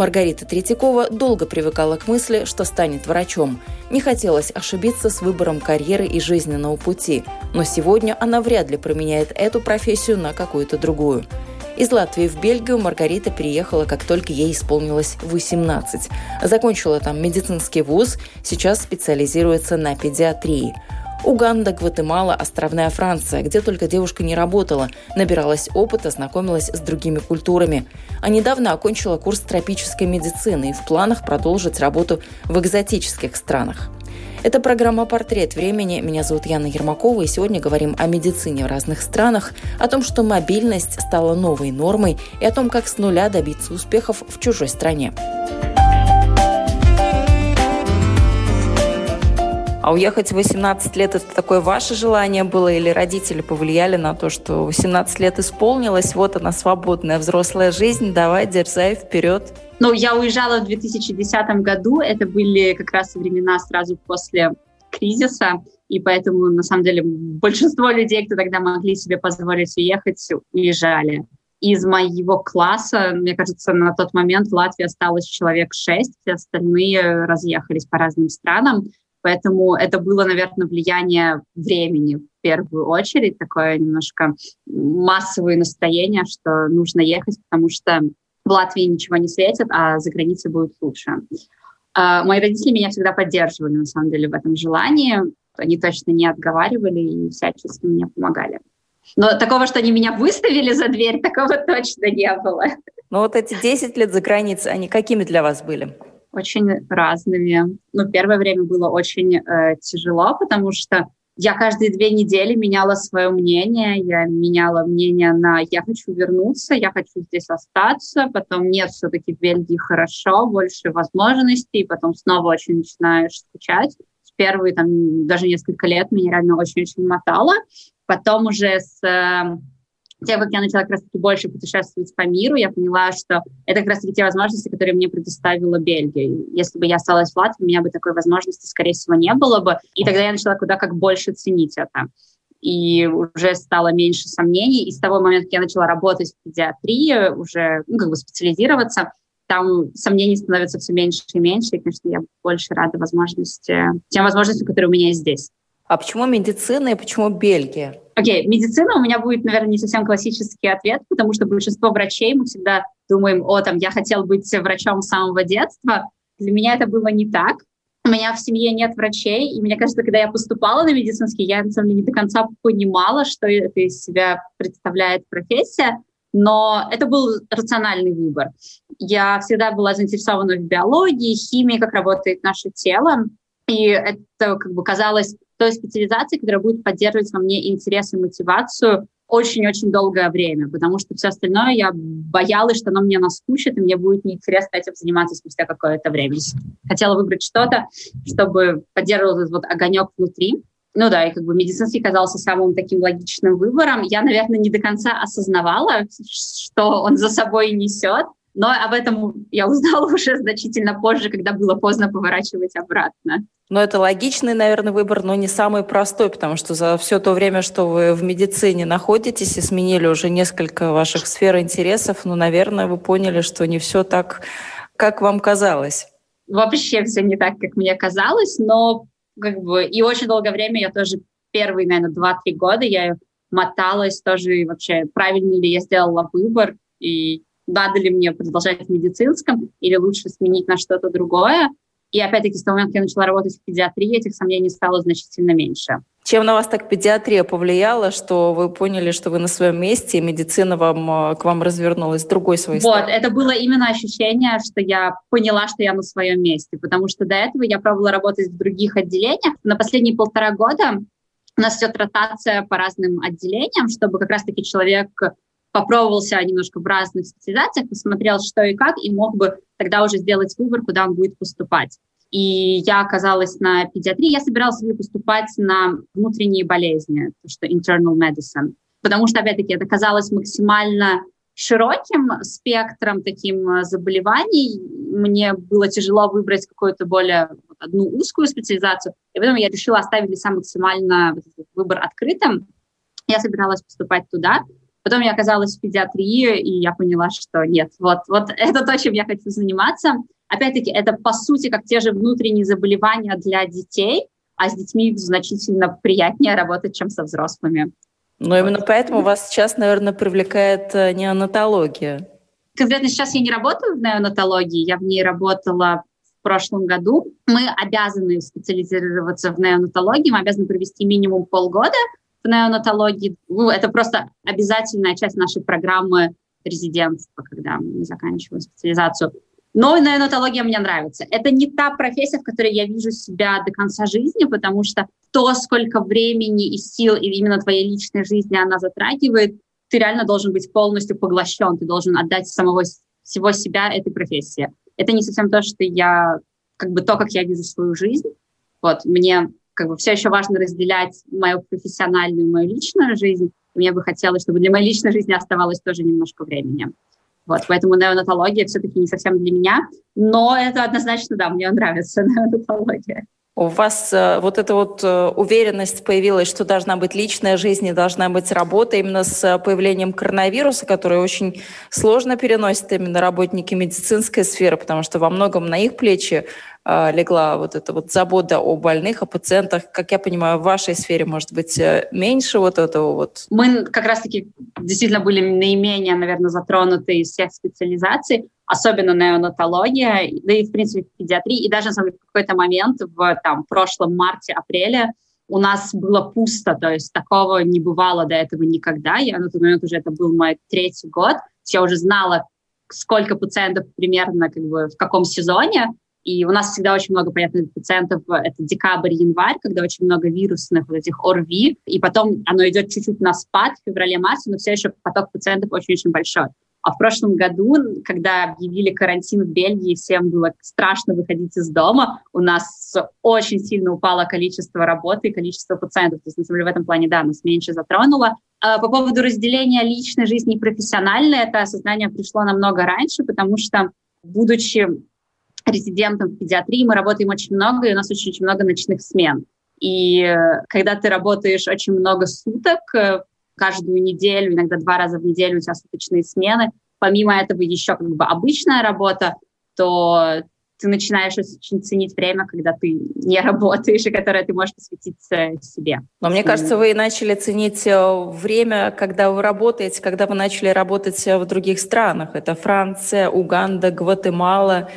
Маргарита Третьякова долго привыкала к мысли, что станет врачом. Не хотелось ошибиться с выбором карьеры и жизненного пути, но сегодня она вряд ли променяет эту профессию на какую-то другую. Из Латвии в Бельгию Маргарита переехала, как только ей исполнилось 18. Закончила там медицинский вуз, сейчас специализируется на педиатрии. Уганда, Гватемала, островная Франция, где только девушка не работала, набиралась опыта, знакомилась с другими культурами. А недавно окончила курс тропической медицины и в планах продолжить работу в экзотических странах. Это программа «Портрет времени». Меня зовут Яна Ермакова, и сегодня говорим о медицине в разных странах, о том, что мобильность стала новой нормой и о том, как с нуля добиться успехов в чужой стране. А уехать в 18 лет – это такое ваше желание было или родители повлияли на то, что 18 лет исполнилось, вот она свободная взрослая жизнь, давай, дерзай, вперед? Ну, я уезжала в 2010 году, это были как раз времена сразу после кризиса, и поэтому, на самом деле, большинство людей, кто тогда могли себе позволить уехать, уезжали. Из моего класса, мне кажется, на тот момент в Латвии осталось человек шесть, все остальные разъехались по разным странам. Поэтому это было, наверное, влияние времени в первую очередь, такое немножко массовое настроение, что нужно ехать, потому что в Латвии ничего не светит, а за границей будет лучше. Uh, мои родители меня всегда поддерживали, на самом деле, в этом желании. Они точно не отговаривали и всячески мне помогали. Но такого, что они меня выставили за дверь, такого точно не было. Но вот эти 10 лет за границей, они какими для вас были? Очень разными. Ну, первое время было очень э, тяжело, потому что я каждые две недели меняла свое мнение. Я меняла мнение на «я хочу вернуться», «я хочу здесь остаться», потом «нет, все-таки в Бельгии хорошо, больше возможностей», потом снова очень начинаешь скучать. Первые там даже несколько лет меня реально очень-очень мотало. Потом уже с э, тем, как я начала как раз-таки больше путешествовать по миру, я поняла, что это как раз-таки те возможности, которые мне предоставила Бельгия. Если бы я осталась в Латвии, у меня бы такой возможности, скорее всего, не было бы. И тогда я начала куда как больше ценить это. И уже стало меньше сомнений. И с того момента, как я начала работать в педиатрии, уже ну, как бы специализироваться, там сомнений становится все меньше и меньше. И, конечно, я больше рада возможности, тем возможностям, которые у меня есть здесь. А почему медицина и почему Бельгия? Окей, okay, медицина у меня будет, наверное, не совсем классический ответ, потому что большинство врачей, мы всегда думаем, о, там, я хотел быть врачом с самого детства. Для меня это было не так. У меня в семье нет врачей, и мне кажется, когда я поступала на медицинский, я, на самом деле, не до конца понимала, что это из себя представляет профессия, но это был рациональный выбор. Я всегда была заинтересована в биологии, химии, как работает наше тело, и это как бы казалось той специализации, которая будет поддерживать во мне интерес и мотивацию очень-очень долгое время, потому что все остальное я боялась, что оно мне наскучит, и мне будет неинтересно этим заниматься спустя какое-то время. Хотела выбрать что-то, чтобы поддерживал этот вот огонек внутри. Ну да, и как бы медицинский казался самым таким логичным выбором. Я, наверное, не до конца осознавала, что он за собой несет, но об этом я узнала уже значительно позже, когда было поздно поворачивать обратно. Но это логичный, наверное, выбор, но не самый простой, потому что за все то время, что вы в медицине находитесь и сменили уже несколько ваших сфер интересов, ну, наверное, вы поняли, что не все так, как вам казалось. Вообще все не так, как мне казалось, но как бы и очень долгое время я тоже первые, наверное, два-три года я моталась тоже вообще, правильно ли я сделала выбор, и надо ли мне продолжать в медицинском, или лучше сменить на что-то другое. И опять-таки с того момента, как я начала работать в педиатрии, этих сомнений стало значительно меньше. Чем на вас так педиатрия повлияла, что вы поняли, что вы на своем месте, и медицина вам, э, к вам развернулась с другой своей стороны? Вот, это было именно ощущение, что я поняла, что я на своем месте, потому что до этого я пробовала работать в других отделениях. На последние полтора года у нас идет ротация по разным отделениям, чтобы как раз-таки человек попробовался немножко в разных специализациях, посмотрел, что и как, и мог бы тогда уже сделать выбор, куда он будет поступать. И я оказалась на педиатрии. Я собиралась поступать на внутренние болезни, то, что internal medicine. Потому что, опять-таки, это казалось максимально широким спектром таким э, заболеваний. Мне было тяжело выбрать какую-то более одну узкую специализацию. И поэтому я решила оставить для себя максимально выбор открытым. Я собиралась поступать туда. Потом я оказалась в педиатрии, и я поняла, что нет, вот, вот это то, чем я хочу заниматься. Опять-таки, это по сути как те же внутренние заболевания для детей, а с детьми значительно приятнее работать, чем со взрослыми. Но именно поэтому вас сейчас, наверное, привлекает э, неонатология. Конкретно сейчас я не работаю в неонатологии, я в ней работала в прошлом году. Мы обязаны специализироваться в неонатологии, мы обязаны провести минимум полгода в неонатологии. Ну, это просто обязательная часть нашей программы резидентства, когда мы заканчиваем специализацию. Но неонатология мне нравится. Это не та профессия, в которой я вижу себя до конца жизни, потому что то, сколько времени и сил и именно твоей личной жизни она затрагивает, ты реально должен быть полностью поглощен, ты должен отдать самого всего себя этой профессии. Это не совсем то, что я, как бы то, как я вижу свою жизнь. Вот, мне как бы все еще важно разделять мою профессиональную и мою личную жизнь. Мне бы хотелось, чтобы для моей личной жизни оставалось тоже немножко времени. Вот, поэтому неонатология все-таки не совсем для меня, но это однозначно, да, мне нравится неонатология. У вас э, вот эта вот э, уверенность появилась, что должна быть личная жизнь и должна быть работа именно с появлением коронавируса, который очень сложно переносят именно работники медицинской сферы, потому что во многом на их плечи э, легла вот эта вот забота о больных, о пациентах. Как я понимаю, в вашей сфере, может быть, меньше вот этого вот? Мы как раз-таки действительно были наименее, наверное, затронуты из всех специализаций особенно неонатология, да и, в принципе, педиатрия. И даже в какой-то момент в там, прошлом марте-апреле у нас было пусто, то есть такого не бывало до этого никогда. Я на тот момент уже, это был мой третий год, я уже знала, сколько пациентов примерно как бы в каком сезоне, и у нас всегда очень много, понятно, пациентов, это декабрь, январь, когда очень много вирусных вот этих ОРВИ, и потом оно идет чуть-чуть на спад в феврале-марте, но все еще поток пациентов очень-очень большой. А в прошлом году, когда объявили карантин в Бельгии, всем было страшно выходить из дома, у нас очень сильно упало количество работы и количество пациентов. То есть, на самом деле, в этом плане, да, нас меньше затронуло. А по поводу разделения личной жизни и профессиональной, это осознание пришло намного раньше, потому что, будучи резидентом в педиатрии, мы работаем очень много, и у нас очень-очень много ночных смен. И э, когда ты работаешь очень много суток, э, каждую неделю, иногда два раза в неделю у тебя суточные смены. Помимо этого еще как бы обычная работа, то ты начинаешь очень ценить время, когда ты не работаешь и которое ты можешь посвятить себе. Но мне кажется, вы начали ценить э, время, когда вы работаете, когда вы начали работать в других странах. Это Франция, Уганда, Гватемала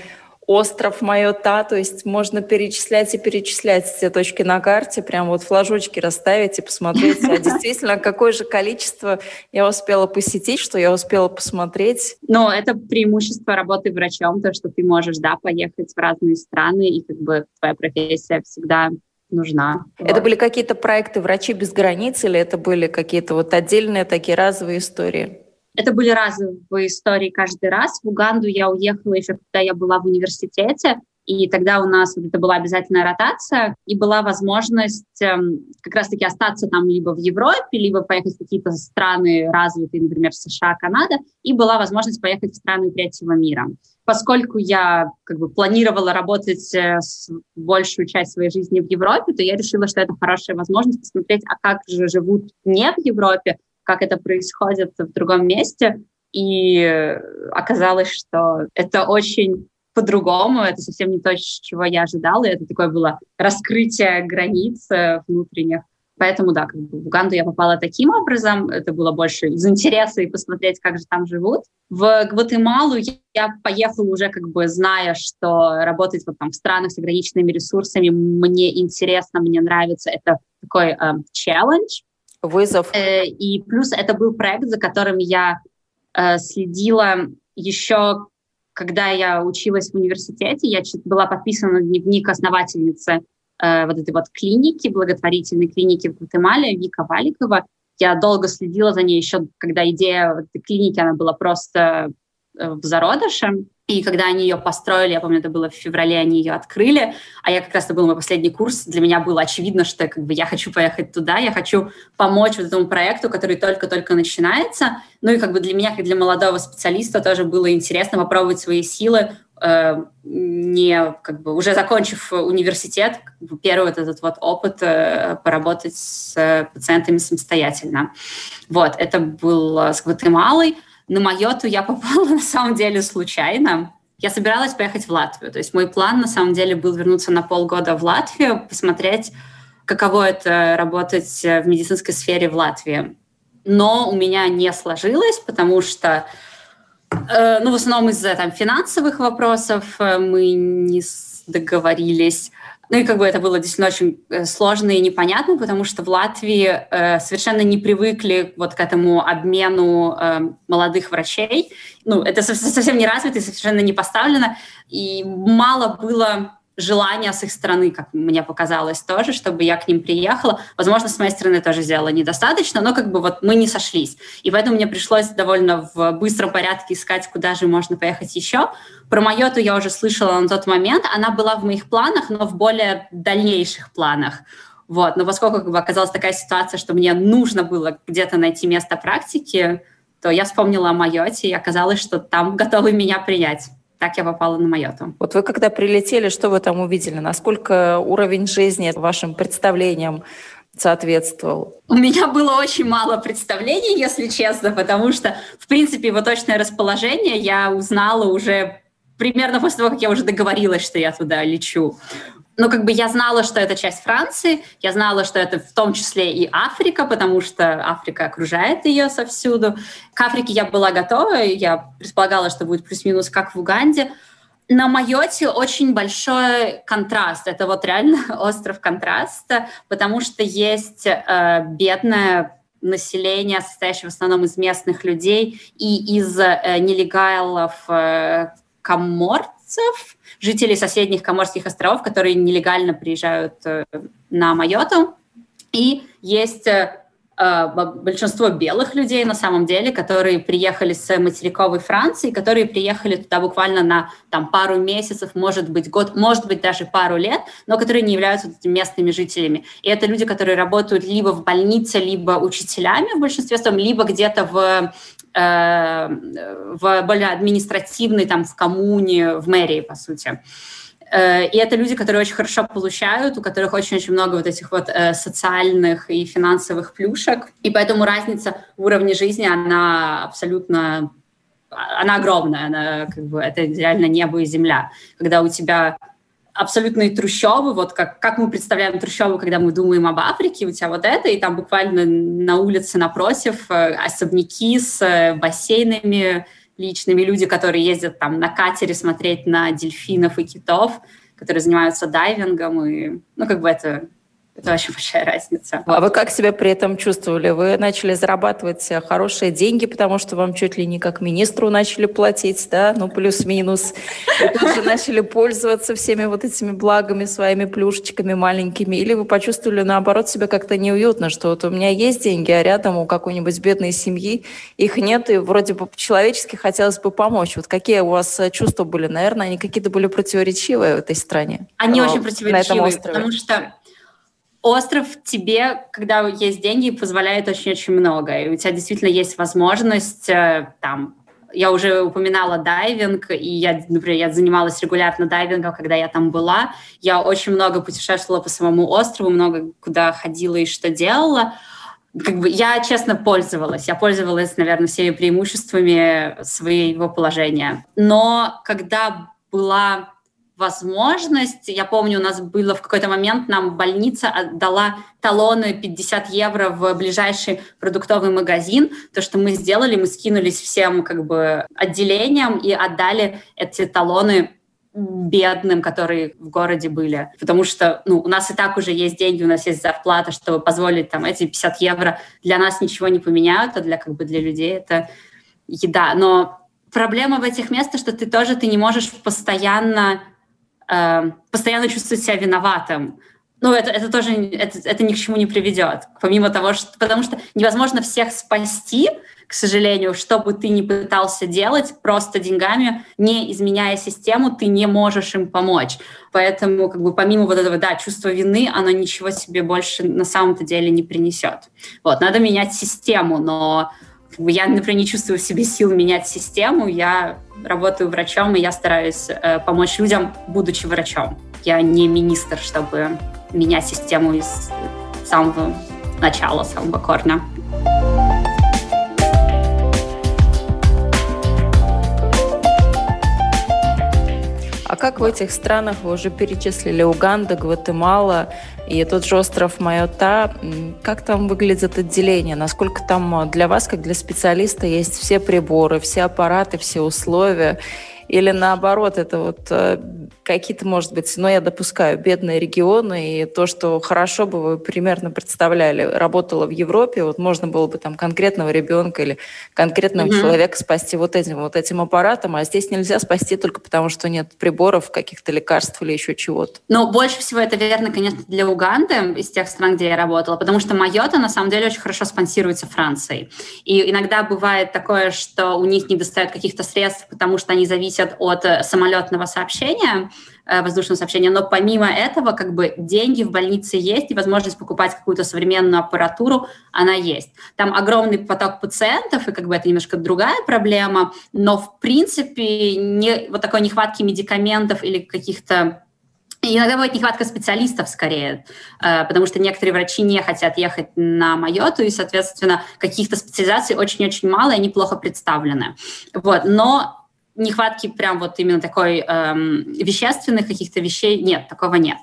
остров Майота, то есть можно перечислять и перечислять все точки на карте, прям вот флажочки расставить и посмотреть, а действительно, какое же количество я успела посетить, что я успела посмотреть. Но это преимущество работы врачом, то, что ты можешь, да, поехать в разные страны, и как бы твоя профессия всегда нужна. Это вот. были какие-то проекты «Врачи без границ» или это были какие-то вот отдельные такие разовые истории? Это были разовые истории каждый раз. В Уганду я уехала еще, когда я была в университете, и тогда у нас вот это была обязательная ротация, и была возможность эм, как раз-таки остаться там либо в Европе, либо поехать в какие-то страны развитые, например, США, Канада, и была возможность поехать в страны третьего мира. Поскольку я как бы планировала работать э, с большую часть своей жизни в Европе, то я решила, что это хорошая возможность посмотреть, а как же живут не в Европе, как это происходит в другом месте. И оказалось, что это очень по-другому, это совсем не то, чего я ожидала, это такое было раскрытие границ э, внутренних. Поэтому, да, как бы в Уганду я попала таким образом, это было больше из интереса и посмотреть, как же там живут. В Гватемалу я поехала уже как бы зная, что работать вот там в странах с ограниченными ресурсами мне интересно, мне нравится, это такой челлендж, э, Вызов. Э, и плюс это был проект, за которым я э, следила еще, когда я училась в университете. Я была подписана на дневник основательницы э, вот этой вот клиники, благотворительной клиники в Гватемале, Вика Валикова. Я долго следила за ней еще, когда идея этой клиники, она была просто в зародыше. И когда они ее построили, я помню, это было в феврале, они ее открыли, а я как раз, это был мой последний курс, для меня было очевидно, что как бы, я хочу поехать туда, я хочу помочь вот этому проекту, который только-только начинается. Ну и как бы для меня, как для молодого специалиста, тоже было интересно попробовать свои силы, э, не как бы уже закончив университет, как бы первый вот этот вот опыт э, поработать с пациентами самостоятельно. Вот, это был с Гватемалой. На Майоту я попала на самом деле случайно. Я собиралась поехать в Латвию. То есть мой план на самом деле был вернуться на полгода в Латвию, посмотреть, каково это работать в медицинской сфере в Латвии. Но у меня не сложилось, потому что, э, ну, в основном из-за там, финансовых вопросов э, мы не договорились. Ну и как бы это было действительно очень э, сложно и непонятно, потому что в Латвии э, совершенно не привыкли вот к этому обмену э, молодых врачей. Ну, это совсем не развито, совершенно не поставлено. И мало было желания с их стороны, как мне показалось тоже, чтобы я к ним приехала. Возможно, с моей стороны тоже сделала недостаточно, но как бы вот мы не сошлись. И поэтому мне пришлось довольно в быстром порядке искать, куда же можно поехать еще. Про Майоту я уже слышала на тот момент. Она была в моих планах, но в более дальнейших планах. Вот. Но поскольку как бы, оказалась такая ситуация, что мне нужно было где-то найти место практики, то я вспомнила о Майоте, и оказалось, что там готовы меня принять так я попала на Майоту. Вот вы когда прилетели, что вы там увидели? Насколько уровень жизни вашим представлениям соответствовал? У меня было очень мало представлений, если честно, потому что, в принципе, его точное расположение я узнала уже примерно после того, как я уже договорилась, что я туда лечу ну, как бы я знала, что это часть Франции, я знала, что это в том числе и Африка, потому что Африка окружает ее совсюду. К Африке я была готова, я предполагала, что будет плюс-минус как в Уганде. На Майоте очень большой контраст. Это вот реально остров контраста, потому что есть э, бедное население, состоящее в основном из местных людей и из э, нелегалов э, коморцев, жителей соседних Коморских островов, которые нелегально приезжают э, на Майоту. И есть э, э, большинство белых людей на самом деле, которые приехали с материковой Франции, которые приехали туда буквально на там, пару месяцев, может быть год, может быть даже пару лет, но которые не являются местными жителями. И это люди, которые работают либо в больнице, либо учителями в большинстве своем, либо где-то в в более административной, там, в коммуне, в мэрии, по сути. Э, и это люди, которые очень хорошо получают, у которых очень-очень много вот этих вот э, социальных и финансовых плюшек. И поэтому разница в уровне жизни, она абсолютно она огромная, она как бы это реально небо и земля. Когда у тебя абсолютные трущобы, вот как, как мы представляем трущобы, когда мы думаем об Африке, у тебя вот это, и там буквально на улице напротив э, особняки с э, бассейнами личными, люди, которые ездят там на катере смотреть на дельфинов и китов, которые занимаются дайвингом, и, ну, как бы это это очень большая разница. А вы как себя при этом чувствовали? Вы начали зарабатывать хорошие деньги, потому что вам чуть ли не как министру начали платить, да, ну плюс-минус. И тут же начали пользоваться всеми вот этими благами, своими плюшечками маленькими. Или вы почувствовали, наоборот, себя как-то неуютно, что вот у меня есть деньги, а рядом у какой-нибудь бедной семьи их нет, и вроде бы по-человечески хотелось бы помочь. Вот какие у вас чувства были? Наверное, они какие-то были противоречивые в этой стране. Они очень противоречивые, потому что остров тебе, когда есть деньги, позволяет очень-очень много. И у тебя действительно есть возможность э, там я уже упоминала дайвинг, и я, например, я занималась регулярно дайвингом, когда я там была. Я очень много путешествовала по самому острову, много куда ходила и что делала. Как бы я, честно, пользовалась. Я пользовалась, наверное, всеми преимуществами своего положения. Но когда была возможность. Я помню, у нас было в какой-то момент, нам больница отдала талоны 50 евро в ближайший продуктовый магазин. То, что мы сделали, мы скинулись всем как бы отделениям и отдали эти талоны бедным, которые в городе были. Потому что ну, у нас и так уже есть деньги, у нас есть зарплата, чтобы позволить там эти 50 евро. Для нас ничего не поменяют, а для, как бы, для людей это еда. Но проблема в этих местах, что ты тоже ты не можешь постоянно Эм, постоянно чувствовать себя виноватым. ну, это, это тоже это, это ни к чему не приведет. Помимо того, что... Потому что невозможно всех спасти, к сожалению, что бы ты ни пытался делать, просто деньгами, не изменяя систему, ты не можешь им помочь. Поэтому, как бы, помимо вот этого, да, чувства вины, оно ничего себе больше на самом-то деле не принесет. Вот, надо менять систему, но я, например, не чувствую в себе сил менять систему, я работаю врачом, и я стараюсь э, помочь людям, будучи врачом. Я не министр, чтобы менять систему из самого начала, самого корня. А как в этих странах, вы уже перечислили Уганда, Гватемала и тот же остров Майота, как там выглядит отделение? Насколько там для вас, как для специалиста, есть все приборы, все аппараты, все условия? Или наоборот, это вот э, какие-то, может быть, но ну, я допускаю, бедные регионы, и то, что хорошо бы вы примерно представляли, работало в Европе, вот можно было бы там конкретного ребенка или конкретного mm-hmm. человека спасти вот этим вот этим аппаратом, а здесь нельзя спасти только потому, что нет приборов, каких-то лекарств или еще чего-то. Но больше всего это верно, конечно, для Уганды, из тех стран, где я работала, потому что Майота, на самом деле, очень хорошо спонсируется Францией. И иногда бывает такое, что у них не достает каких-то средств, потому что они зависят от э, самолетного сообщения, воздушного сообщения. Но помимо этого, как бы деньги в больнице есть, и возможность покупать какую-то современную аппаратуру, она есть. Там огромный поток пациентов, и как бы это немножко другая проблема, но в принципе не, вот такой нехватки медикаментов или каких-то Иногда бывает нехватка специалистов скорее, э, потому что некоторые врачи не хотят ехать на Майоту, и, соответственно, каких-то специализаций очень-очень мало, и они плохо представлены. Вот. Но нехватки прям вот именно такой эм, вещественных каких-то вещей нет, такого нет.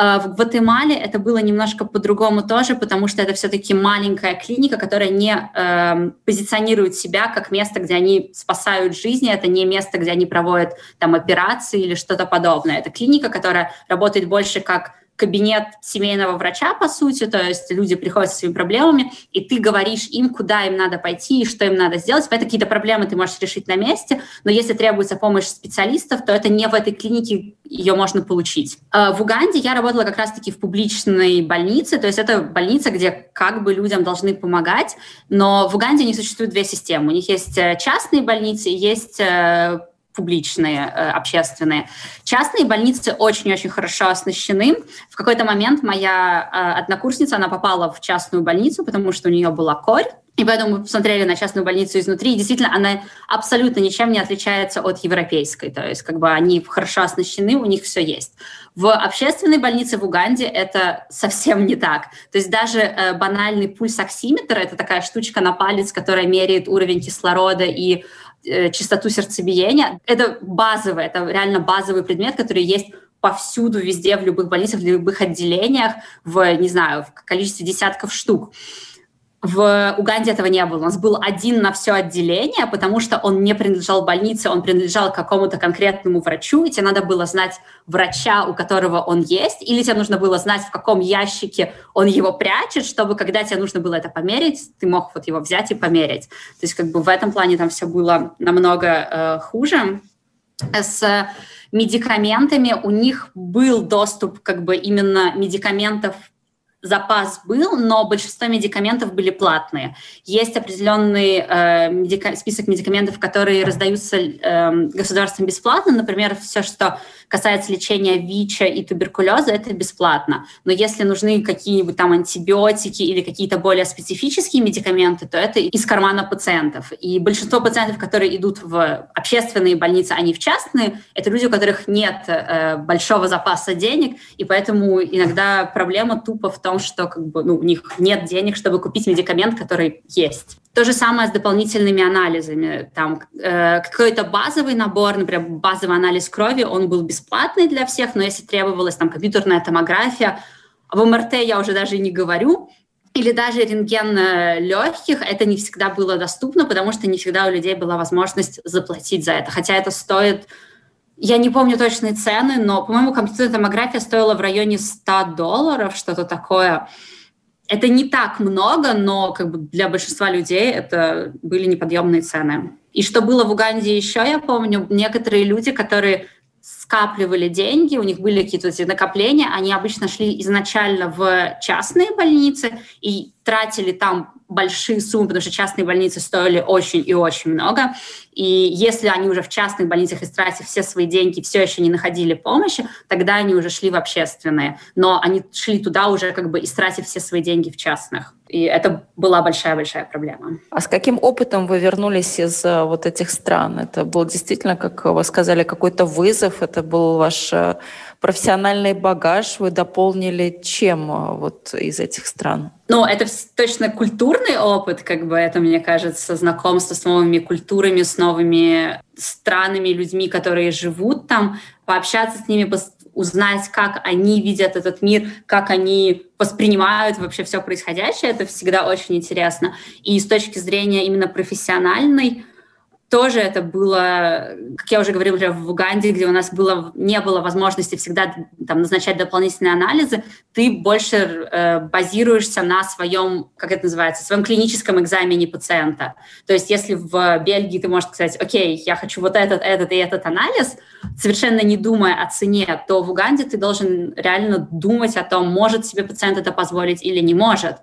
А в Гватемале это было немножко по-другому тоже, потому что это все-таки маленькая клиника, которая не э, позиционирует себя как место, где они спасают жизни. Это не место, где они проводят там операции или что-то подобное. Это клиника, которая работает больше как кабинет семейного врача, по сути, то есть люди приходят со своими проблемами, и ты говоришь им, куда им надо пойти и что им надо сделать. Поэтому какие-то проблемы ты можешь решить на месте, но если требуется помощь специалистов, то это не в этой клинике ее можно получить. А, в Уганде я работала как раз-таки в публичной больнице, то есть это больница, где как бы людям должны помогать, но в Уганде не существует две системы. У них есть э, частные больницы, есть э, публичные, э, общественные. Частные больницы очень-очень хорошо оснащены. В какой-то момент моя э, однокурсница, она попала в частную больницу, потому что у нее была корь, и поэтому мы посмотрели на частную больницу изнутри, и действительно она абсолютно ничем не отличается от европейской. То есть как бы они хорошо оснащены, у них все есть. В общественной больнице в Уганде это совсем не так. То есть даже э, банальный пульсоксиметр, это такая штучка на палец, которая меряет уровень кислорода и частоту сердцебиения. Это базовый, это реально базовый предмет, который есть повсюду, везде, в любых больницах, в любых отделениях, в, не знаю, в количестве десятков штук. В Уганде этого не было. У нас был один на все отделение, потому что он не принадлежал больнице, он принадлежал какому-то конкретному врачу, и тебе надо было знать врача, у которого он есть, или тебе нужно было знать, в каком ящике он его прячет, чтобы, когда тебе нужно было это померить, ты мог вот его взять и померить. То есть как бы в этом плане там все было намного э, хуже. С медикаментами у них был доступ как бы именно медикаментов запас был, но большинство медикаментов были платные. Есть определенный э, медика- список медикаментов, которые раздаются э, государством бесплатно. Например, все, что касается лечения ВИЧа и туберкулеза, это бесплатно. Но если нужны какие-нибудь там антибиотики или какие-то более специфические медикаменты, то это из кармана пациентов. И большинство пациентов, которые идут в общественные больницы, а не в частные, это люди, у которых нет э, большого запаса денег, и поэтому иногда проблема тупо в том, что как бы, ну, у них нет денег, чтобы купить медикамент, который есть. То же самое с дополнительными анализами. Там э, какой-то базовый набор, например, базовый анализ крови, он был бесплатный для всех, но если требовалась там компьютерная томография, в МРТ я уже даже не говорю, или даже рентген э, легких, это не всегда было доступно, потому что не всегда у людей была возможность заплатить за это. Хотя это стоит, я не помню точные цены, но, по-моему, компьютерная томография стоила в районе 100 долларов, что-то такое. Это не так много, но как бы для большинства людей это были неподъемные цены. И что было в Уганде еще, я помню, некоторые люди, которые скапливали деньги, у них были какие-то эти накопления, они обычно шли изначально в частные больницы и тратили там большие суммы, потому что частные больницы стоили очень и очень много. И если они уже в частных больницах, истратив все свои деньги, все еще не находили помощи, тогда они уже шли в общественные. Но они шли туда уже как бы истратив все свои деньги в частных. И это была большая-большая проблема. А с каким опытом вы вернулись из э, вот этих стран? Это был действительно, как вы сказали, какой-то вызов? Это был ваш э, профессиональный багаж? Вы дополнили чем э, вот из этих стран? Ну, это точно культурный опыт, как бы это, мне кажется, знакомство с новыми культурами, с новыми странами, людьми, которые живут там, пообщаться с ними, узнать, как они видят этот мир, как они воспринимают вообще все происходящее, это всегда очень интересно. И с точки зрения именно профессиональной, тоже это было, как я уже говорила, в Уганде, где у нас было, не было возможности всегда там, назначать дополнительные анализы, ты больше э, базируешься на своем, как это называется, своем клиническом экзамене пациента. То есть если в Бельгии ты можешь сказать, окей, я хочу вот этот, этот и этот анализ, совершенно не думая о цене, то в Уганде ты должен реально думать о том, может себе пациент это позволить или не может.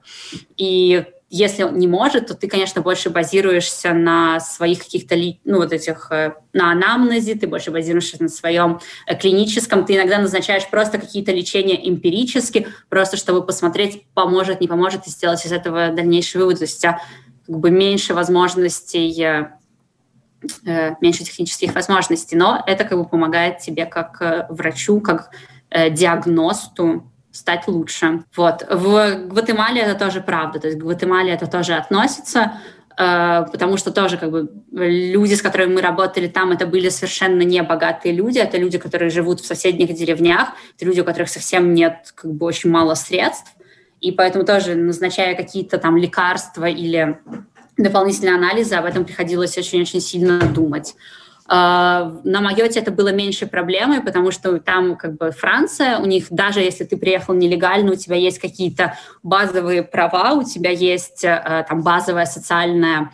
И если он не может, то ты, конечно, больше базируешься на своих каких-то, ну, вот этих, э, на анамнезе, ты больше базируешься на своем э, клиническом, ты иногда назначаешь просто какие-то лечения эмпирически, просто чтобы посмотреть, поможет, не поможет, и сделать из этого дальнейший вывод. То есть у тебя как бы меньше возможностей э, меньше технических возможностей, но это как бы помогает тебе как врачу, как диагносту стать лучше. Вот. В Гватемале это тоже правда, то есть к Гватемале это тоже относится, э, потому что тоже как бы люди, с которыми мы работали там, это были совершенно не богатые люди, это люди, которые живут в соседних деревнях, это люди, у которых совсем нет как бы очень мало средств, и поэтому тоже назначая какие-то там лекарства или дополнительные анализы, об этом приходилось очень-очень сильно думать. А, на Майоте это было меньше проблемы, потому что там как бы Франция, у них даже если ты приехал нелегально, у тебя есть какие-то базовые права, у тебя есть э, там базовая социальная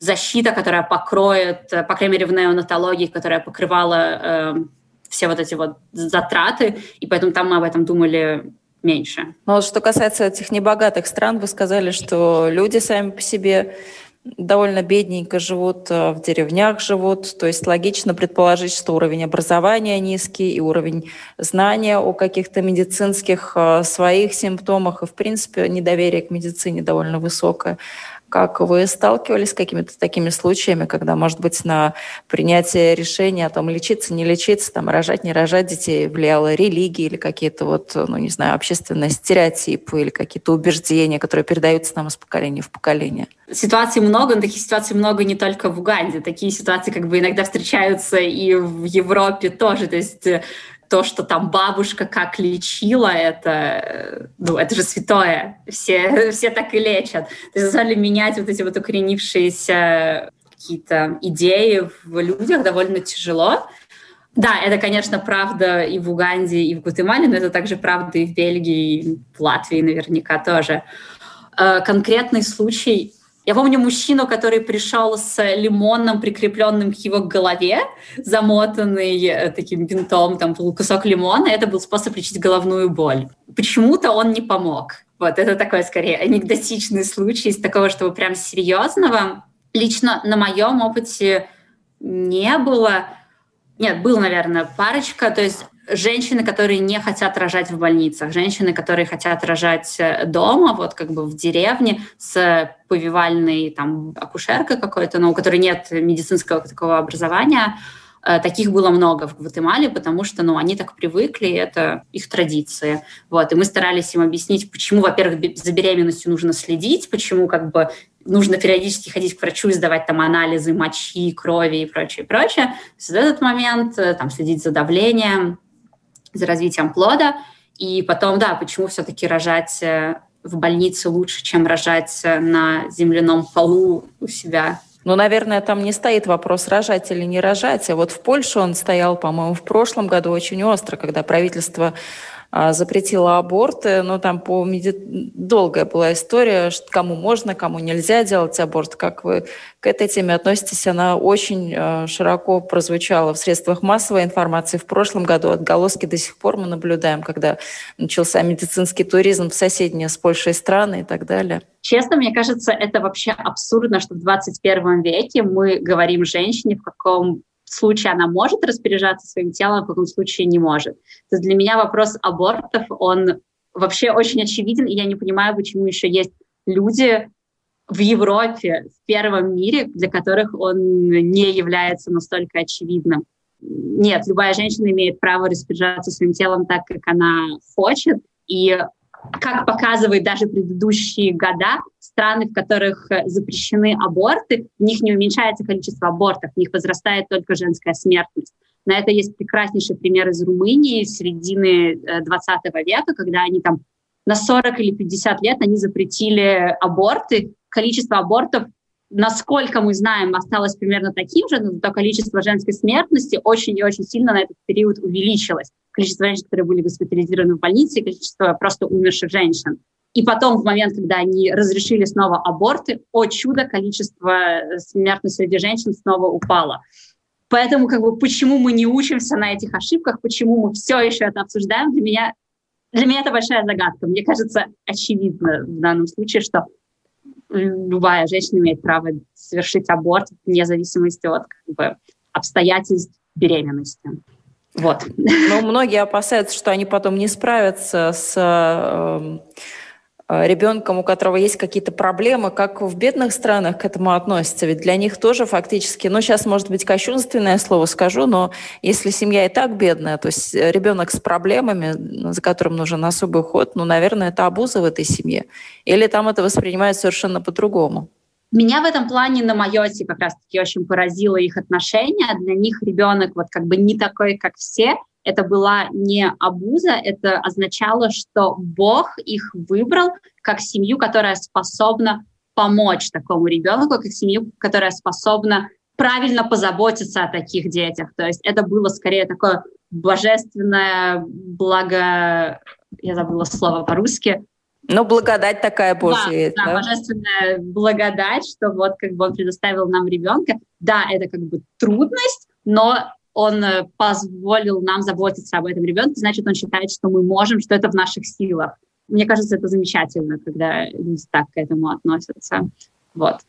защита, которая покроет, по крайней мере, в неонатологии, которая покрывала э, все вот эти вот затраты, и поэтому там мы об этом думали меньше. Ну, что касается этих небогатых стран, вы сказали, что люди сами по себе довольно бедненько живут, э, в деревнях живут. То есть логично предположить, что уровень образования низкий и уровень знания о каких-то медицинских э, своих симптомах и, в принципе, недоверие к медицине довольно высокое. Как вы сталкивались с какими-то такими случаями, когда, может быть, на принятие решения о том, лечиться, не лечиться, там, рожать, не рожать детей влияла религия или какие-то вот, ну, не знаю, общественные стереотипы или какие-то убеждения, которые передаются нам из поколения в поколение? Ситуаций много, но таких ситуаций много не только в Уганде. Такие ситуации как бы иногда встречаются и в Европе тоже. То есть э, то, что там бабушка как лечила, это, ну, это же святое. Все, все так и лечат. То есть стали менять вот эти вот укоренившиеся какие-то идеи в людях довольно тяжело. Да, это, конечно, правда и в Уганде, и в Гватемале, но это также правда и в Бельгии, и в Латвии наверняка тоже. Э, конкретный случай я помню мужчину, который пришел с лимоном, прикрепленным к его голове, замотанный э, таким бинтом, там был кусок лимона, это был способ лечить головную боль. Почему-то он не помог. Вот это такой, скорее, анекдотичный случай из такого, чтобы прям серьезного. Лично на моем опыте не было. Нет, был, наверное, парочка. То есть женщины, которые не хотят рожать в больницах, женщины, которые хотят рожать э, дома, вот как бы в деревне с повивальной там акушеркой какой-то, но у которой нет медицинского такого образования, э, Таких было много в Гватемале, потому что ну, они так привыкли, это их традиции. Вот. И мы старались им объяснить, почему, во-первых, за беременностью нужно следить, почему как бы нужно периодически ходить к врачу и сдавать там анализы мочи, крови и прочее, прочее. То есть в этот момент э, там, следить за давлением, за развитием плода. И потом, да, почему все-таки рожать э, в больнице лучше, чем рожать э, на земляном полу у себя ну, наверное, там не стоит вопрос, рожать или не рожать. А вот в Польше он стоял, по-моему, в прошлом году очень остро, когда правительство запретила аборты, но там по меди... долгая была история, кому можно, кому нельзя делать аборт. Как вы к этой теме относитесь? Она очень а, широко прозвучала в средствах массовой информации в прошлом году. Отголоски до сих пор мы наблюдаем, когда начался медицинский туризм в соседние с Польшей страны и так далее. Честно, мне кажется, это вообще абсурдно, что в 21 веке мы говорим женщине, в каком случае она может распоряжаться своим телом, в каком случае не может. То есть для меня вопрос абортов, он вообще очень очевиден, и я не понимаю, почему еще есть люди в Европе, в первом мире, для которых он не является настолько очевидным. Нет, любая женщина имеет право распоряжаться своим телом так, как она хочет, и как показывают даже предыдущие года, страны, в которых э, запрещены аборты, в них не уменьшается количество абортов, в них возрастает только женская смертность. На это есть прекраснейший пример из Румынии середины 20 э, века, когда они там на 40 или 50 лет они запретили аборты. Количество абортов, насколько мы знаем, осталось примерно таким же, но то количество женской смертности очень и очень сильно на этот период увеличилось. Количество женщин, которые были госпитализированы в больнице, количество просто умерших женщин. И потом, в момент, когда они разрешили снова аборты, о чудо, количество э, смертности среди женщин снова упало. Поэтому как бы, почему мы не учимся на этих ошибках, почему мы все еще это обсуждаем, для меня, для меня это большая загадка. Мне кажется, очевидно в данном случае, что любая женщина имеет право совершить аборт вне зависимости от как бы, обстоятельств беременности. Вот. Но многие опасаются, что они потом не справятся с э, Э, ребенком, у которого есть какие-то проблемы, как в бедных странах к этому относятся? Ведь для них тоже фактически, ну сейчас, может быть, кощунственное слово скажу, но если семья и так бедная, то есть ребенок с проблемами, за которым нужен особый уход, ну, наверное, это абуза в этой семье. Или там это воспринимают совершенно по-другому? Меня в этом плане на Майоте как раз-таки очень поразило их отношение. Для них ребенок вот как бы не такой, как все, это была не абуза, это означало, что Бог их выбрал как семью, которая способна помочь такому ребенку, как семью, которая способна правильно позаботиться о таких детях. То есть это было скорее такое божественное благо... Я забыла слово по-русски. Ну, благодать такая Божья. Да, да, да, божественная благодать, что вот как бы он предоставил нам ребенка. Да, это как бы трудность, но он э, позволил нам заботиться об этом ребенке, значит, он считает, что мы можем, что это в наших силах. Мне кажется, это замечательно, когда люди так к этому относятся. Вот.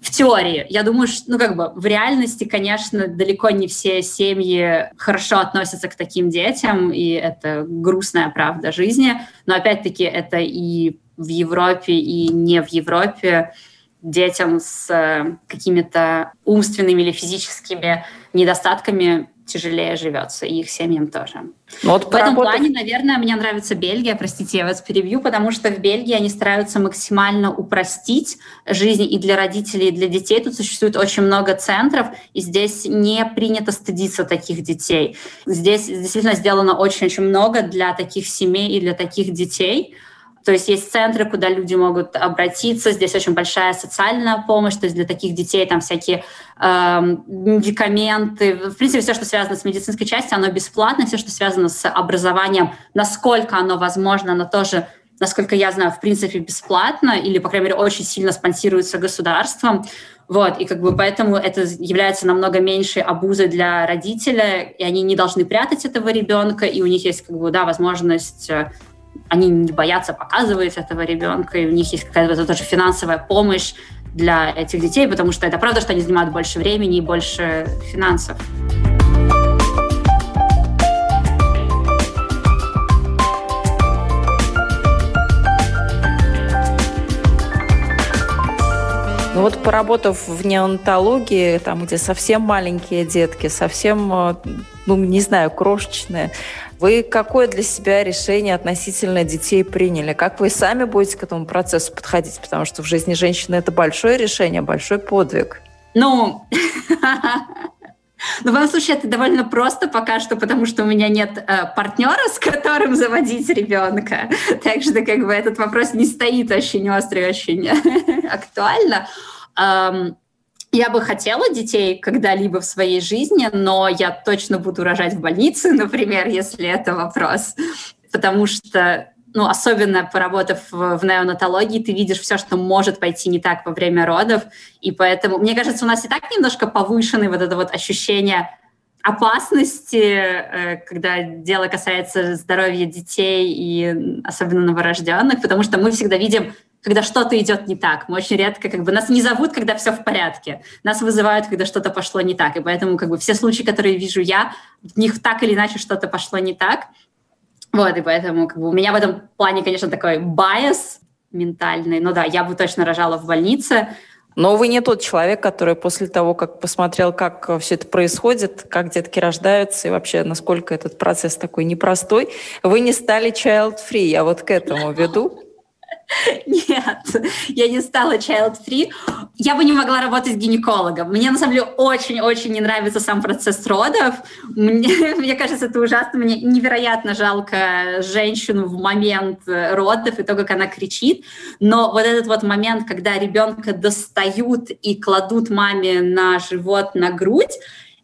В теории, я думаю, что, ну, как бы, в реальности, конечно, далеко не все семьи хорошо относятся к таким детям, и это грустная правда жизни, но, опять-таки, это и в Европе, и не в Европе. Детям с э, какими-то умственными или физическими недостатками тяжелее живется, и их семьям тоже. Ну вот в этом плане, наверное, мне нравится Бельгия, простите, я вас перебью, потому что в Бельгии они стараются максимально упростить жизнь и для родителей, и для детей. Тут существует очень много центров, и здесь не принято стыдиться таких детей. Здесь действительно сделано очень-очень много для таких семей и для таких детей – то есть есть центры, куда люди могут обратиться. Здесь очень большая социальная помощь. То есть для таких детей там всякие э, медикаменты. В принципе, все, что связано с медицинской частью, оно бесплатно. Все, что связано с образованием, насколько оно возможно, оно тоже насколько я знаю, в принципе, бесплатно или, по крайней мере, очень сильно спонсируется государством. Вот, и как бы поэтому это является намного меньшей обузой для родителя, и они не должны прятать этого ребенка, и у них есть, как бы, да, возможность э, они не боятся показывать этого ребенка, и у них есть какая-то тоже финансовая помощь для этих детей, потому что это правда, что они занимают больше времени и больше финансов. Ну вот поработав в неонтологии, там, где совсем маленькие детки, совсем, э, ну, не знаю, крошечные, вы какое для себя решение относительно детей приняли? Как вы сами будете к этому процессу подходить? Потому что в жизни женщины это большое решение, большой подвиг. Ну, ну, в данном случае это довольно просто пока что, потому что у меня нет э, партнера, с которым заводить ребенка. Так что как бы этот вопрос не стоит очень острый, очень актуально. Я бы хотела детей когда-либо в своей жизни, но я точно буду рожать в больнице, например, если это вопрос. потому что ну, особенно поработав в, неонатологии, ты видишь все, что может пойти не так во время родов, и поэтому, мне кажется, у нас и так немножко повышенное вот это вот ощущение опасности, э, когда дело касается здоровья детей и особенно новорожденных, потому что мы всегда видим, когда что-то идет не так. Мы очень редко, как бы, нас не зовут, когда все в порядке. Нас вызывают, когда что-то пошло не так. И поэтому, как бы, все случаи, которые вижу я, в них так или иначе что-то пошло не так. Вот, и поэтому, как бы, у меня в этом плане, конечно, такой байс ментальный. Ну да, я бы точно рожала в больнице, но вы не тот человек, который после того, как посмотрел, как все это происходит, как детки рождаются и вообще насколько этот процесс такой непростой, вы не стали child-free. Я вот к этому веду. Нет, я не стала child-free. Я бы не могла работать гинекологом. Мне, на самом деле, очень-очень не нравится сам процесс родов. Мне, мне кажется, это ужасно. Мне невероятно жалко женщину в момент родов и то, как она кричит. Но вот этот вот момент, когда ребенка достают и кладут маме на живот, на грудь,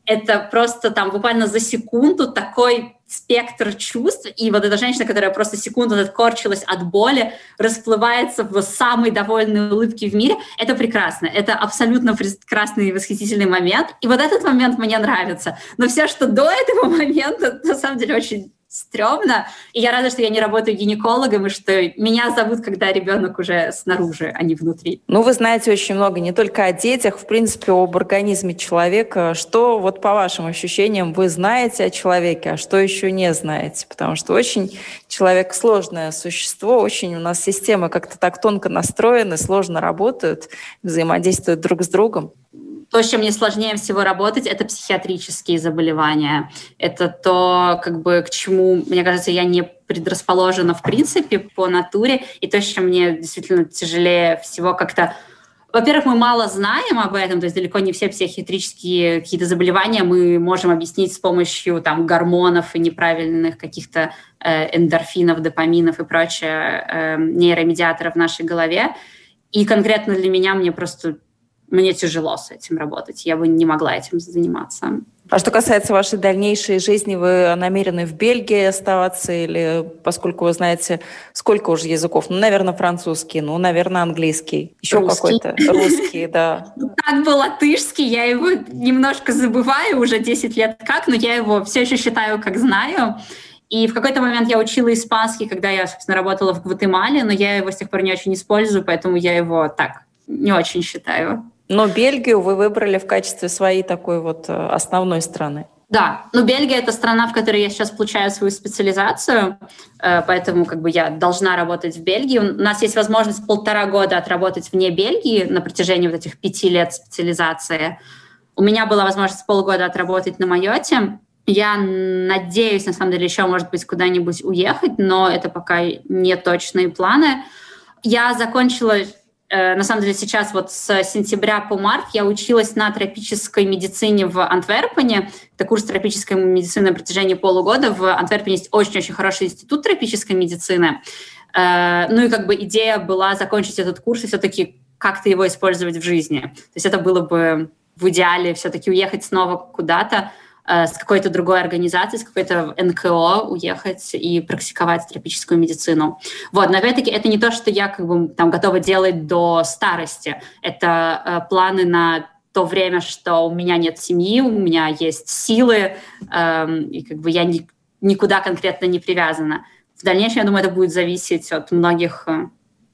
это просто там буквально за секунду такой спектр чувств, и вот эта женщина, которая просто секунду откорчилась от боли, расплывается в самой довольной улыбке в мире, это прекрасно, это абсолютно прекрасный и восхитительный момент, и вот этот момент мне нравится. Но все, что до этого момента, на самом деле очень стрёмно. И я рада, что я не работаю гинекологом, и что меня зовут, когда ребенок уже снаружи, а не внутри. Ну, вы знаете очень много не только о детях, в принципе, об организме человека. Что, вот по вашим ощущениям, вы знаете о человеке, а что еще не знаете? Потому что очень человек сложное существо, очень у нас системы как-то так тонко настроены, сложно работают, взаимодействуют друг с другом. То, с чем мне сложнее всего работать, это психиатрические заболевания. Это то, как бы, к чему, мне кажется, я не предрасположена в принципе по натуре, и то, с чем мне действительно тяжелее всего как-то во-первых, мы мало знаем об этом, то есть далеко не все психиатрические какие-то заболевания мы можем объяснить с помощью там, гормонов и неправильных каких-то э, эндорфинов, допаминов и прочее э, нейромедиаторов в нашей голове. И конкретно для меня мне просто мне тяжело с этим работать. Я бы не могла этим заниматься. А что касается вашей дальнейшей жизни, вы намерены в Бельгии оставаться или, поскольку вы знаете, сколько уже языков? Ну, наверное, французский, ну, наверное, английский. Еще какой-то русский, да. Ну, как бы латышский, я его немножко забываю уже 10 лет как, но я его все еще считаю, как знаю. И в какой-то момент я учила испанский, когда я, собственно, работала в Гватемале, но я его с тех пор не очень использую, поэтому я его так не очень считаю. Но Бельгию вы выбрали в качестве своей такой вот э, основной страны. Да, но Бельгия это страна, в которой я сейчас получаю свою специализацию, э, поэтому как бы я должна работать в Бельгии. У нас есть возможность полтора года отработать вне Бельгии на протяжении вот этих пяти лет специализации. У меня была возможность полгода отработать на Майоте. Я надеюсь, на самом деле, еще, может быть, куда-нибудь уехать, но это пока не точные планы. Я закончила на самом деле сейчас вот с сентября по март я училась на тропической медицине в Антверпене. Это курс тропической медицины на протяжении полугода. В Антверпене есть очень-очень хороший институт тропической медицины. Э, ну и как бы идея была закончить этот курс и все-таки как-то его использовать в жизни. То есть это было бы в идеале все-таки уехать снова куда-то, Э, с какой-то другой организацией, с какой-то НКО уехать и практиковать тропическую медицину. Вот, но опять-таки это не то, что я как бы там готова делать до старости. Это э, планы на то время, что у меня нет семьи, у меня есть силы, э, и как бы я ни, никуда конкретно не привязана. В дальнейшем, я думаю, это будет зависеть от многих, э,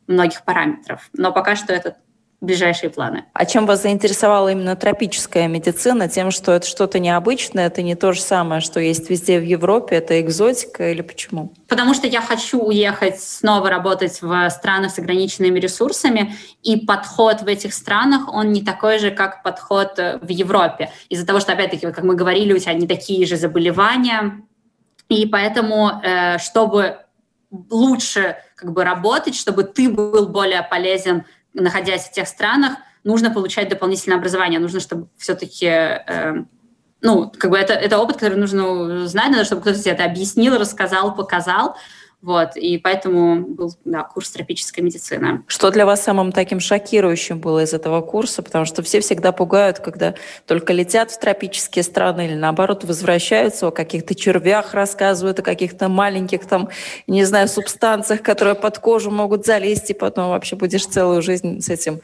многих параметров. Но пока что это ближайшие планы. А чем вас заинтересовала именно тропическая медицина? Тем, что это что-то необычное, это не то же самое, что есть везде в Европе, это экзотика или почему? Потому что я хочу уехать снова работать в странах с ограниченными ресурсами, и подход в этих странах, он не такой же, как подход в Европе. Из-за того, что, опять-таки, как мы говорили, у тебя не такие же заболевания, и поэтому, э, чтобы лучше как бы работать, чтобы ты был более полезен находясь в тех странах, нужно получать дополнительное образование, нужно, чтобы все-таки, э, ну, как бы это, это опыт, который нужно знать, надо, чтобы кто-то тебе это объяснил, рассказал, показал. Вот, и поэтому был да, курс тропической медицины. Что для вас самым таким шокирующим было из этого курса? Потому что все всегда пугают, когда только летят в тропические страны или наоборот возвращаются, о каких-то червях рассказывают, о каких-то маленьких там, не знаю, субстанциях, которые под кожу могут залезть, и потом вообще будешь целую жизнь с этим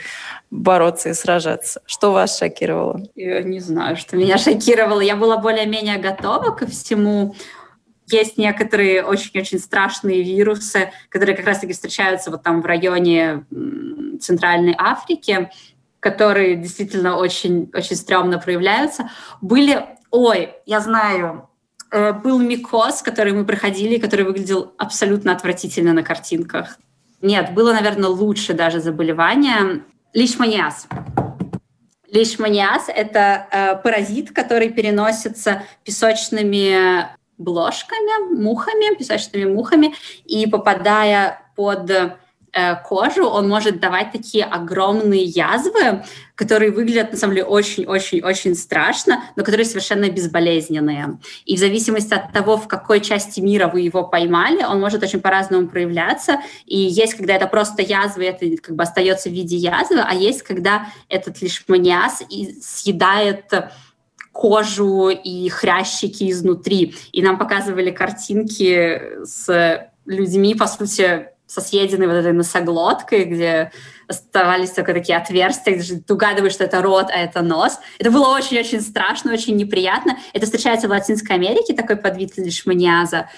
бороться и сражаться. Что вас шокировало? Я не знаю, что меня шокировало. Я была более-менее готова ко всему есть некоторые очень-очень страшные вирусы, которые как раз-таки встречаются вот там в районе Центральной Африки, которые действительно очень, очень стрёмно проявляются. Были, ой, я знаю, э, был микоз, который мы проходили, который выглядел абсолютно отвратительно на картинках. Нет, было, наверное, лучше даже заболевание. Лишманиаз. Лишманиаз — это э, паразит, который переносится песочными блошками, мухами, песочными мухами, и попадая под э, кожу, он может давать такие огромные язвы, которые выглядят, на самом деле, очень-очень-очень страшно, но которые совершенно безболезненные. И в зависимости от того, в какой части мира вы его поймали, он может очень по-разному проявляться. И есть, когда это просто язва, это как бы остается в виде язвы, а есть, когда этот лишманиаз съедает кожу и хрящики изнутри. И нам показывали картинки с людьми, по сути, со съеденной вот этой носоглоткой, где оставались только такие отверстия, где ты угадываешь, что это рот, а это нос. Это было очень-очень страшно, очень неприятно. Это встречается в Латинской Америке, такой подвид лишманиаза.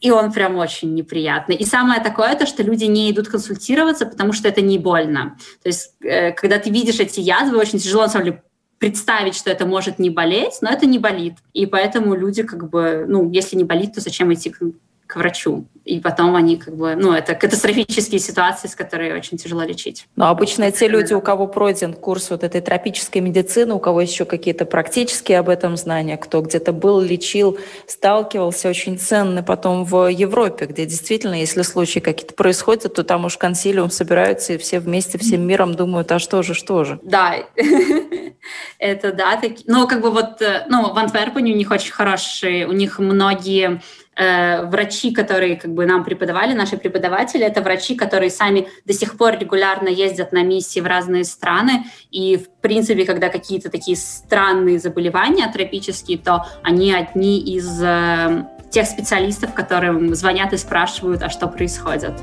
И он прям очень неприятный. И самое такое, то, что люди не идут консультироваться, потому что это не больно. То есть, э, когда ты видишь эти язвы, очень тяжело, на самом деле, представить, что это может не болеть, но это не болит. И поэтому люди как бы, ну, если не болит, то зачем идти к, к врачу? и потом они как бы, ну, это катастрофические ситуации, с которыми очень тяжело лечить. Но обычно те люди, у кого пройден курс вот этой тропической медицины, у кого еще какие-то практические об этом знания, кто где-то был, лечил, сталкивался, очень ценны потом в Европе, где действительно, если случаи какие-то происходят, то там уж консилиум собираются, и все вместе, всем миром думают, а что же, что же. Да, это да. Ну, как бы вот, э, ну, в Антверпене у них очень хорошие, у них многие Э, врачи, которые как бы нам преподавали, наши преподаватели, это врачи, которые сами до сих пор регулярно ездят на миссии в разные страны, и в принципе, когда какие-то такие странные заболевания тропические, то они одни из э, тех специалистов, которым звонят и спрашивают, а что происходит.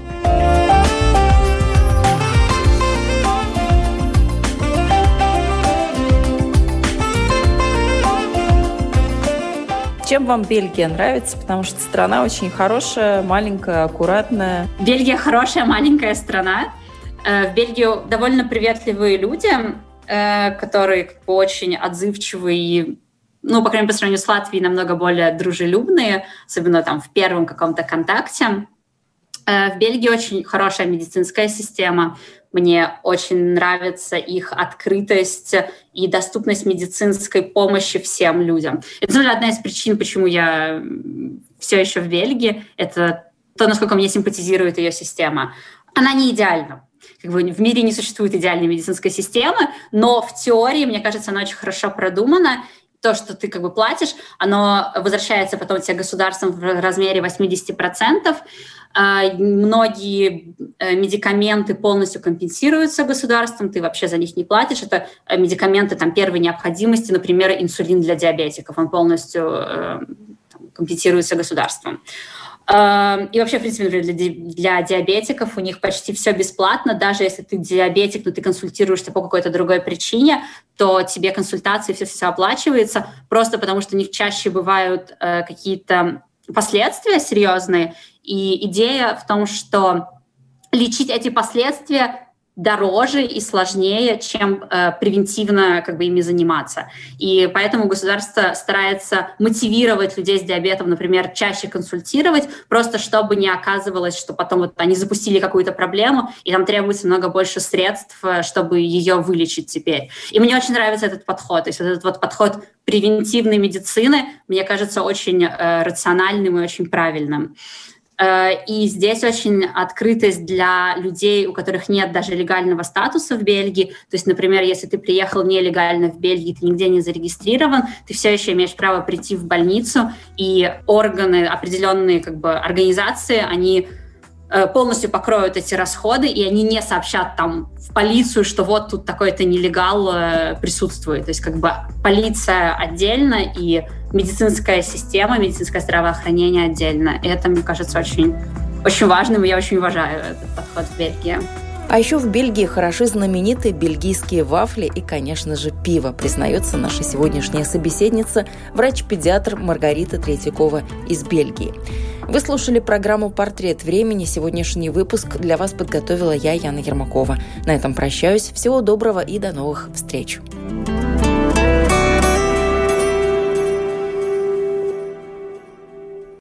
Чем вам Бельгия нравится? Потому что страна очень хорошая, маленькая, аккуратная. Бельгия хорошая, маленькая страна. Э, в Бельгию довольно приветливые люди, э, которые как бы очень отзывчивые и ну, по крайней мере, по сравнению с Латвией, намного более дружелюбные, особенно там в первом каком-то контакте. Э, в Бельгии очень хорошая медицинская система. Мне очень нравится их открытость и доступность медицинской помощи всем людям. Это одна из причин, почему я все еще в Бельгии. Это то, насколько мне симпатизирует ее система. Она не идеальна. Как бы в мире не существует идеальной медицинской системы, но в теории, мне кажется, она очень хорошо продумана, то, что ты как бы платишь, оно возвращается потом тебе государством в размере 80%. А, многие э, медикаменты полностью компенсируются государством, ты вообще за них не платишь. Это э, медикаменты там, первой необходимости, например, инсулин для диабетиков, он полностью э, компенсируется государством. И вообще, в принципе, например, для, для диабетиков у них почти все бесплатно. Даже если ты диабетик, но ты консультируешься по какой-то другой причине, то тебе консультации все все оплачивается, просто потому что у них чаще бывают э, какие-то последствия серьезные. И идея в том, что лечить эти последствия дороже и сложнее, чем э, превентивно как бы ими заниматься. И поэтому государство старается мотивировать людей с диабетом, например, чаще консультировать, просто чтобы не оказывалось, что потом вот они запустили какую-то проблему, и там требуется много больше средств, э, чтобы ее вылечить теперь. И мне очень нравится этот подход. То есть вот этот вот подход превентивной медицины, мне кажется, очень э, рациональным и очень правильным. И здесь очень открытость для людей, у которых нет даже легального статуса в Бельгии. То есть, например, если ты приехал нелегально в Бельгию, ты нигде не зарегистрирован, ты все еще имеешь право прийти в больницу, и органы, определенные как бы, организации, они Э, полностью покроют эти расходы, и они не сообщат там в полицию, что вот тут такой-то нелегал э, присутствует. То есть как бы полиция отдельно и медицинская система, медицинское здравоохранение отдельно. И это, мне кажется, очень, очень важным, и я очень уважаю этот подход в Бельгии. А еще в Бельгии хороши знаменитые бельгийские вафли и, конечно же, пиво, признается наша сегодняшняя собеседница, врач-педиатр Маргарита Третьякова из Бельгии. Вы слушали программу «Портрет времени». Сегодняшний выпуск для вас подготовила я, Яна Ермакова. На этом прощаюсь. Всего доброго и до новых встреч.